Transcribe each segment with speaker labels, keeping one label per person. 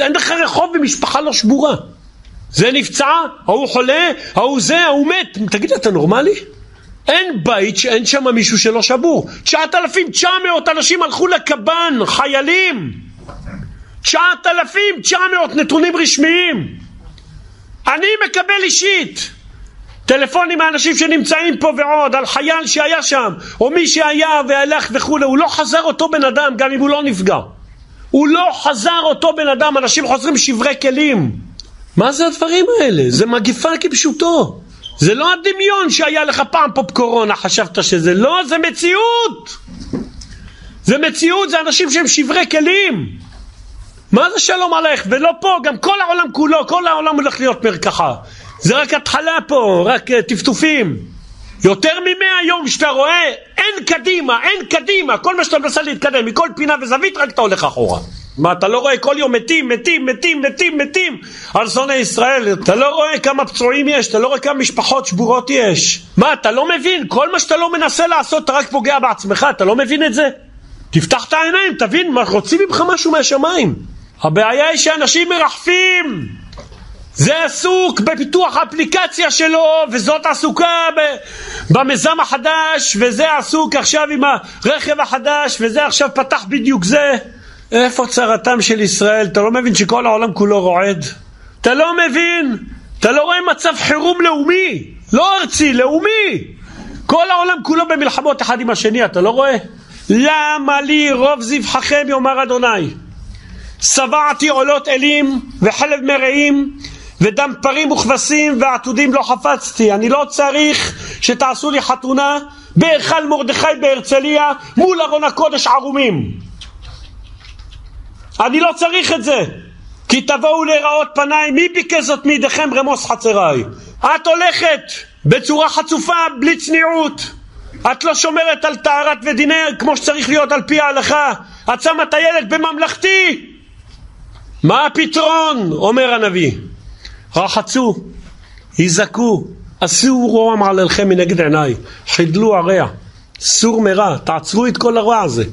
Speaker 1: אין לך רחוב ומשפחה לא שבורה. זה נפצע, ההוא חולה, ההוא זה, ההוא מת. תגיד, אתה נורמלי? אין בית שאין שם מישהו שלא שבור. 9,900 אנשים הלכו לקב"ן, חיילים. 9,900 נתונים רשמיים. אני מקבל אישית טלפונים מאנשים שנמצאים פה ועוד, על חייל שהיה שם, או מי שהיה והלך וכולי, הוא לא חזר אותו בן אדם גם אם הוא לא נפגע. הוא לא חזר אותו בן אדם, אנשים חוזרים שברי כלים. מה זה הדברים האלה? זה מגיפה כפשוטו. זה לא הדמיון שהיה לך פעם פופ קורונה, חשבת שזה לא, זה מציאות! זה מציאות, זה אנשים שהם שברי כלים. מה זה שלום עליך? ולא פה, גם כל העולם כולו, כל העולם הולך להיות מרקחה. זה רק התחלה פה, רק uh, טפטופים. יותר ממאה יום שאתה רואה, אין קדימה, אין קדימה, כל מה שאתה מנסה להתקדם, מכל פינה וזווית, רק אתה הולך אחורה. מה, אתה לא רואה כל יום מתים, מתים, מתים, מתים, מתים על שונאי ישראל? אתה לא רואה כמה פצועים יש, אתה לא רואה כמה משפחות שבורות יש? מה, אתה לא מבין? כל מה שאתה לא מנסה לעשות, אתה רק פוגע בעצמך, אתה לא מבין את זה? תפתח את העיניים, תבין, רוצים ממך משהו מהשמיים. הבעיה היא שאנשים מרחפים. זה עסוק בפיתוח האפליקציה שלו, וזאת עסוקה במיזם החדש, וזה עסוק עכשיו עם הרכב החדש, וזה עכשיו פתח בדיוק זה. איפה צרתם של ישראל? אתה לא מבין שכל העולם כולו רועד? אתה לא מבין? אתה לא רואה מצב חירום לאומי, לא ארצי, לאומי. כל העולם כולו במלחמות אחד עם השני, אתה לא רואה? למה לי רוב זבחכם יאמר אדוני? שבעתי עולות אלים וחלב מרעים ודם פרים וכבשים ועתודים לא חפצתי. אני לא צריך שתעשו לי חתונה בהיכל מרדכי בהרצליה מול ארון הקודש ערומים. אני לא צריך את זה. כי תבואו להיראות פניי, מי ביקש זאת מידיכם רמוס חצריי? את הולכת בצורה חצופה, בלי צניעות. את לא שומרת על טהרת ודיני כמו שצריך להיות על פי ההלכה. את שמה את הילד בממלכתי. מה הפתרון? אומר הנביא. רחצו, היזקו, עשו רוע מעללכם מנגד עיניי, חידלו הרע, סור מרע, תעצרו את כל הרע הזה.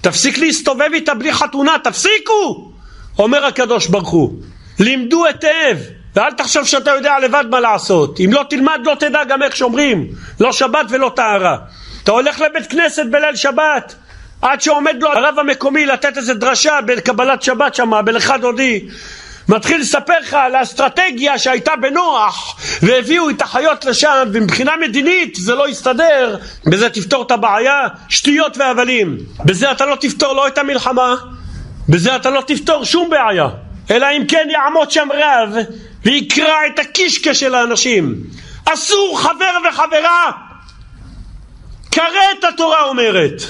Speaker 1: תפסיק להסתובב איתה בלי חתונה, תפסיקו! אומר הקדוש ברוך הוא. לימדו היטב, ואל תחשוב שאתה יודע לבד מה לעשות. אם לא תלמד לא תדע גם איך שומרים, לא שבת ולא טהרה. אתה הולך לבית כנסת בליל שבת, עד שעומד לו הרב המקומי לתת איזה דרשה בקבלת שבת שמה, בלכה דודי. מתחיל לספר לך על האסטרטגיה שהייתה בנוח והביאו את החיות לשם ומבחינה מדינית זה לא יסתדר בזה תפתור את הבעיה שטויות והבלים. בזה אתה לא תפתור לא את המלחמה בזה אתה לא תפתור שום בעיה אלא אם כן יעמוד שם רב ויקרע את הקישקע של האנשים. אסור חבר וחברה! כרת התורה אומרת.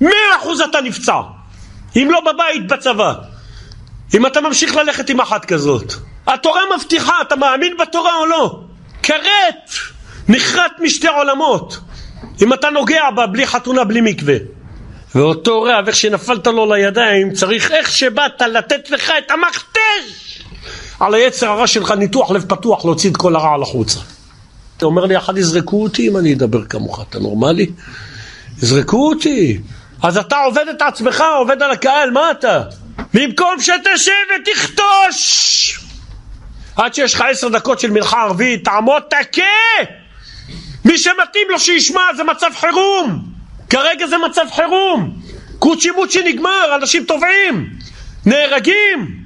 Speaker 1: מאה אחוז אתה נפצע אם לא בבית בצבא אם אתה ממשיך ללכת עם אחת כזאת. התורה מבטיחה, אתה מאמין בתורה או לא? כרת, נחרט משתי עולמות. אם אתה נוגע בה בלי חתונה, בלי מקווה. ואותו רב, איך שנפלת לו לידיים, צריך איך שבאת לתת לך את המכתש על היצר הרע שלך, ניתוח לב פתוח, להוציא את כל הרע על החוצה. אתה אומר לי, אחד יזרקו אותי אם אני אדבר כמוך, אתה נורמלי? יזרקו אותי. אז אתה עובד את עצמך, עובד על הקהל, מה אתה? במקום שתשב ותכתוש! עד שיש לך עשר דקות של מלכה ערבית תעמוד תכה! מי שמתאים לו שישמע זה מצב חירום! כרגע זה מצב חירום! קוצ'י מוצ'י נגמר אנשים טובעים! נהרגים!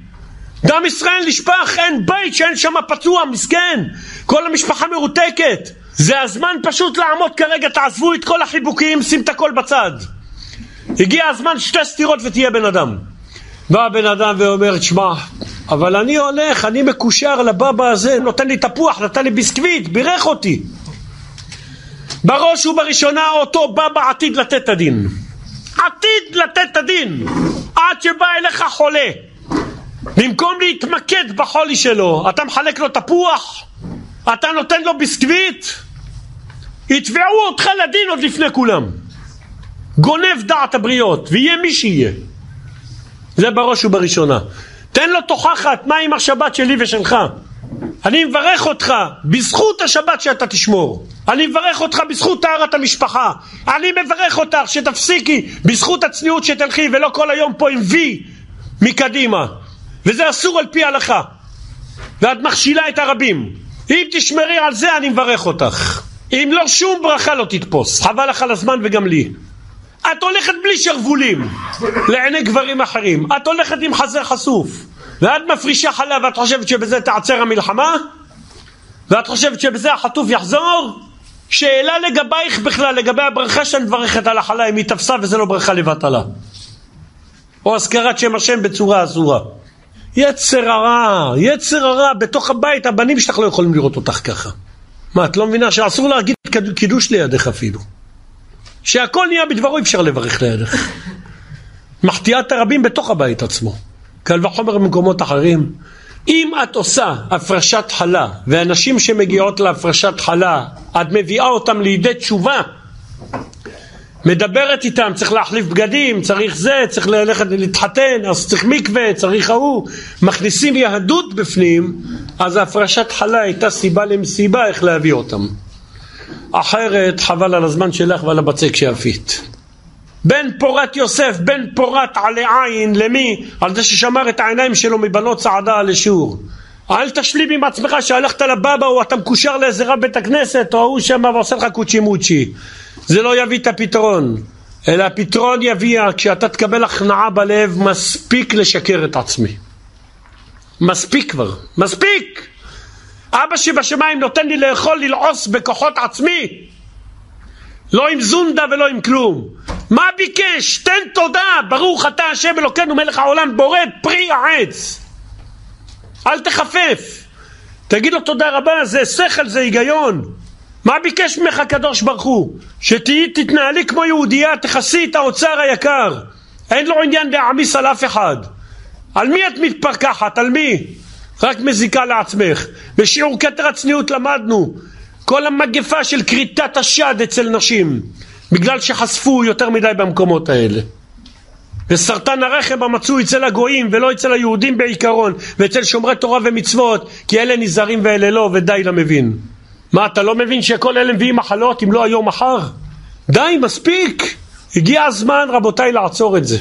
Speaker 1: דם ישראל נשפך אין בית שאין שם פצוע מסכן! כל המשפחה מרותקת! זה הזמן פשוט לעמוד כרגע תעזבו את כל החיבוקים שים את הכל בצד! הגיע הזמן שתי סטירות ותהיה בן אדם בא בן אדם ואומר, תשמע, אבל אני הולך, אני מקושר לבבא הזה, נותן לי תפוח, נתן לי ביסקוויט, בירך אותי. בראש ובראשונה אותו בבא עתיד לתת את הדין. עתיד לתת את הדין. עד שבא אליך חולה. במקום להתמקד בחולי שלו, אתה מחלק לו תפוח? אתה נותן לו ביסקוויט? יתבעו אותך לדין עוד לפני כולם. גונב דעת הבריות, ויהיה מי שיהיה. זה בראש ובראשונה. תן לו תוכחת, מה עם השבת שלי ושלך? אני מברך אותך בזכות השבת שאתה תשמור. אני מברך אותך בזכות טהרת המשפחה. אני מברך אותך שתפסיקי בזכות הצניעות שתלכי ולא כל היום פה עם וי מקדימה. וזה אסור על פי ההלכה. ואת מכשילה את הרבים. אם תשמרי על זה אני מברך אותך. אם לא שום ברכה לא תתפוס, חבל לך על הזמן וגם לי. את הולכת בלי שרוולים לעיני גברים אחרים, את הולכת עם חזה חשוף ואת מפרישה חלב ואת חושבת שבזה תעצר המלחמה? ואת חושבת שבזה החטוף יחזור? שאלה לגבייך בכלל, לגבי הברכה שאני מברכת על החלה, אם היא תפסה וזה לא ברכה לבטלה. או הזכרת שם השם בצורה אסורה. יצר הרע, יצר הרע, בתוך הבית הבנים שלך לא יכולים לראות אותך ככה. מה, את לא מבינה שאסור להגיד קידוש לידך אפילו? שהכל נהיה בדברו, אי אפשר לברך לידך. מחטיאה את הרבים בתוך הבית עצמו. קל וחומר במקומות אחרים. אם את עושה הפרשת חלה, ואנשים שמגיעות להפרשת חלה, את מביאה אותם לידי תשובה, מדברת איתם, צריך להחליף בגדים, צריך זה, צריך ללכת להתחתן, אז צריך מקווה, צריך ההוא, מכניסים יהדות בפנים, אז הפרשת חלה הייתה סיבה למסיבה איך להביא אותם. אחרת חבל על הזמן שלך ועל הבצק שאפית. בן פורת יוסף, בן פורת עלי עין, למי? על זה ששמר את העיניים שלו מבנות צעדה לשור. אל תשלים עם עצמך שהלכת לבבא או אתה מקושר לאיזה רב בית הכנסת או ההוא שם ועושה לך קוצ'י מוצ'י. זה לא יביא את הפתרון, אלא הפתרון יביא כשאתה תקבל הכנעה בלב מספיק לשקר את עצמי. מספיק כבר, מספיק! אבא שבשמיים נותן לי לאכול, ללעוס בכוחות עצמי. לא עם זונדה ולא עם כלום. מה ביקש? תן תודה, ברוך אתה השם אלוקינו מלך העולם בורא פרי העץ. אל תחפף. תגיד לו תודה רבה, זה שכל, זה היגיון. מה ביקש ממך הקדוש ברוך הוא? שתהיי, תתנהלי כמו יהודייה, תכסי את האוצר היקר. אין לו עניין להעמיס על אף אחד. על מי את מתפרקחת? על מי? רק מזיקה לעצמך. בשיעור כתר הצניעות למדנו כל המגפה של כריתת השד אצל נשים, בגלל שחשפו יותר מדי במקומות האלה. וסרטן הרחם המצוי אצל הגויים ולא אצל היהודים בעיקרון, ואצל שומרי תורה ומצוות, כי אלה נזהרים ואלה לא, ודי למבין. מה, אתה לא מבין שכל אלה מביאים מחלות אם לא היום מחר? די, מספיק. הגיע הזמן, רבותיי, לעצור את זה.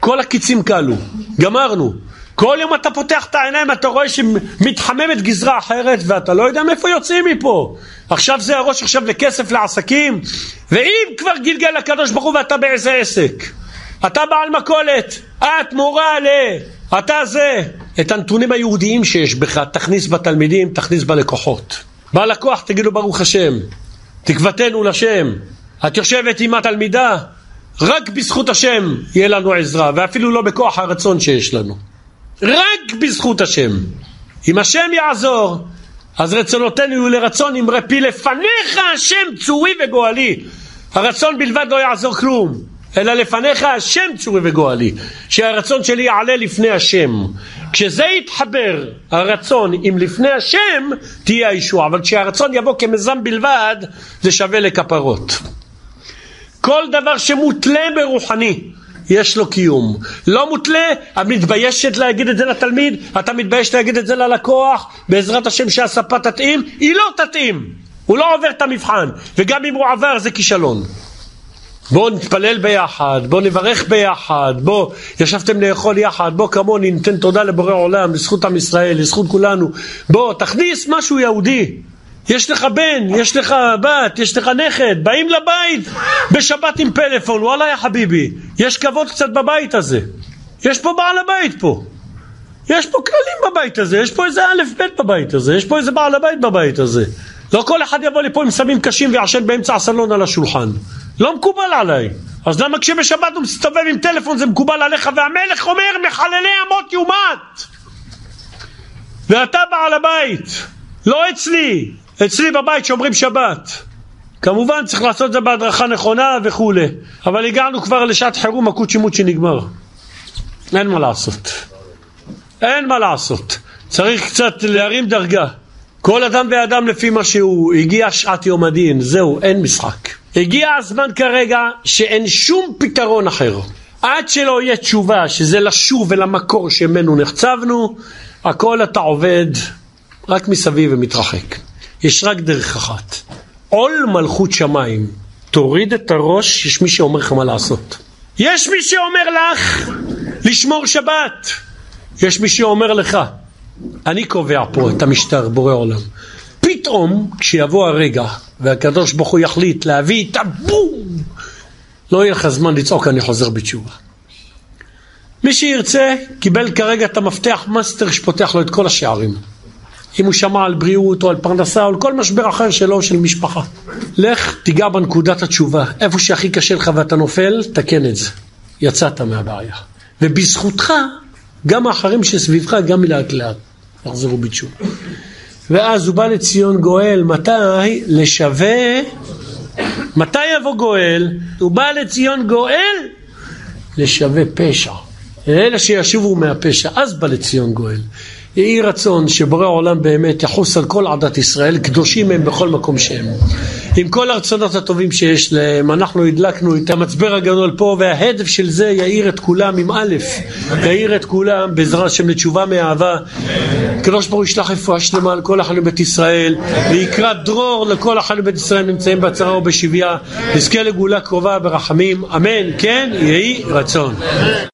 Speaker 1: כל הקיצים כלו. גמרנו. כל יום אתה פותח את העיניים, אתה רואה שמתחממת גזרה אחרת, ואתה לא יודע מאיפה יוצאים מפה. עכשיו זה הראש עכשיו לכסף לעסקים, ואם כבר גלגל הקדוש ברוך הוא ואתה באיזה עסק, אתה בעל מכולת, את מורה ל... אתה זה. את הנתונים היהודיים שיש בך, תכניס בתלמידים, תכניס בלקוחות. בא לקוח, תגיד לו ברוך השם, תקוותנו לשם. את יושבת עם התלמידה, רק בזכות השם יהיה לנו עזרה, ואפילו לא בכוח הרצון שיש לנו. רק בזכות השם. אם השם יעזור, אז רצונותינו יהיו לרצון אם רפי לפניך השם צורי וגואלי. הרצון בלבד לא יעזור כלום, אלא לפניך השם צורי וגואלי. שהרצון שלי יעלה לפני השם. כשזה יתחבר, הרצון עם לפני השם, תהיה הישועה. אבל כשהרצון יבוא כמיזם בלבד, זה שווה לכפרות. כל דבר שמותלה ברוחני, יש לו קיום. לא מותלה, את מתביישת להגיד את זה לתלמיד, אתה מתבייש להגיד את זה ללקוח, בעזרת השם שהספה תתאים, היא לא תתאים. הוא לא עובר את המבחן, וגם אם הוא עבר זה כישלון. בואו נתפלל ביחד, בואו נברך ביחד, בואו, ישבתם לאכול יחד, בואו כמוני ניתן תודה לבורא עולם, לזכות עם ישראל, לזכות כולנו. בואו, תכניס משהו יהודי. יש לך בן, יש לך בת, יש לך נכד, באים לבית בשבת עם פלאפון, וואלה יא חביבי, יש כבוד קצת בבית הזה. יש פה בעל הבית פה. יש פה כללים בבית הזה, יש פה איזה א' ב' בבית הזה, יש פה איזה בעל הבית בבית הזה. לא כל אחד יבוא לפה עם סמים קשים ויעשן באמצע הסלון על השולחן. לא מקובל עליי. אז למה כשבשבת הוא מסתובב עם טלפון זה מקובל עליך והמלך אומר מחללי אמות יומת ואתה בעל הבית לא אצלי אצלי בבית שומרים שבת. כמובן צריך לעשות את זה בהדרכה נכונה וכולי, אבל הגענו כבר לשעת חירום, הקוצ'י מוצ'י נגמר. אין מה לעשות. אין מה לעשות. צריך קצת להרים דרגה. כל אדם ואדם לפי מה שהוא, הגיע שעת יום הדין, זהו, אין משחק. הגיע הזמן כרגע שאין שום פתרון אחר. עד שלא יהיה תשובה, שזה לשוב אל המקור שממנו נחצבנו, הכל אתה עובד רק מסביב ומתרחק. יש רק דרך אחת. עול מלכות שמיים. תוריד את הראש, יש מי שאומר לך מה לעשות. יש מי שאומר לך לשמור שבת. יש מי שאומר לך, אני קובע פה את המשטר, בורא עולם. פתאום, כשיבוא הרגע, והקדוש ברוך הוא יחליט להביא את הבום, לא יהיה לך זמן לצעוק אני חוזר בתשובה. מי שירצה, קיבל כרגע את המפתח מאסטר שפותח לו את כל השערים. אם הוא שמע על בריאות או על פרנסה או על כל משבר אחר שלו, של משפחה. לך, תיגע בנקודת התשובה. איפה שהכי קשה לך ואתה נופל, תקן את זה. יצאת מהבעיה. ובזכותך, גם האחרים שסביבך, גם לאט לאט, יחזרו בתשובה. ואז ובא לציון גואל, מתי? ולשבי. מתי יבוא גואל? ובא לציון גואל לשווה פשע. אלה שישובו מהפשע, אז בא לציון גואל. יהי רצון שבורא העולם באמת יחוס על כל עדת ישראל, קדושים הם בכל מקום שהם. עם כל הרצונות הטובים שיש להם, אנחנו הדלקנו את המצבר הגדול פה, וההדף של זה יאיר את כולם עם א', יאיר את כולם בעזרת השם לתשובה מאהבה. הקדוש ברוך הוא ישלח רפואה שלמה על כל החיים בבית ישראל, ויקרא דרור לכל החיים בבית ישראל נמצאים בצרה ובשביה, נזכה לגאולה קרובה ברחמים, אמן, כן, יהי רצון.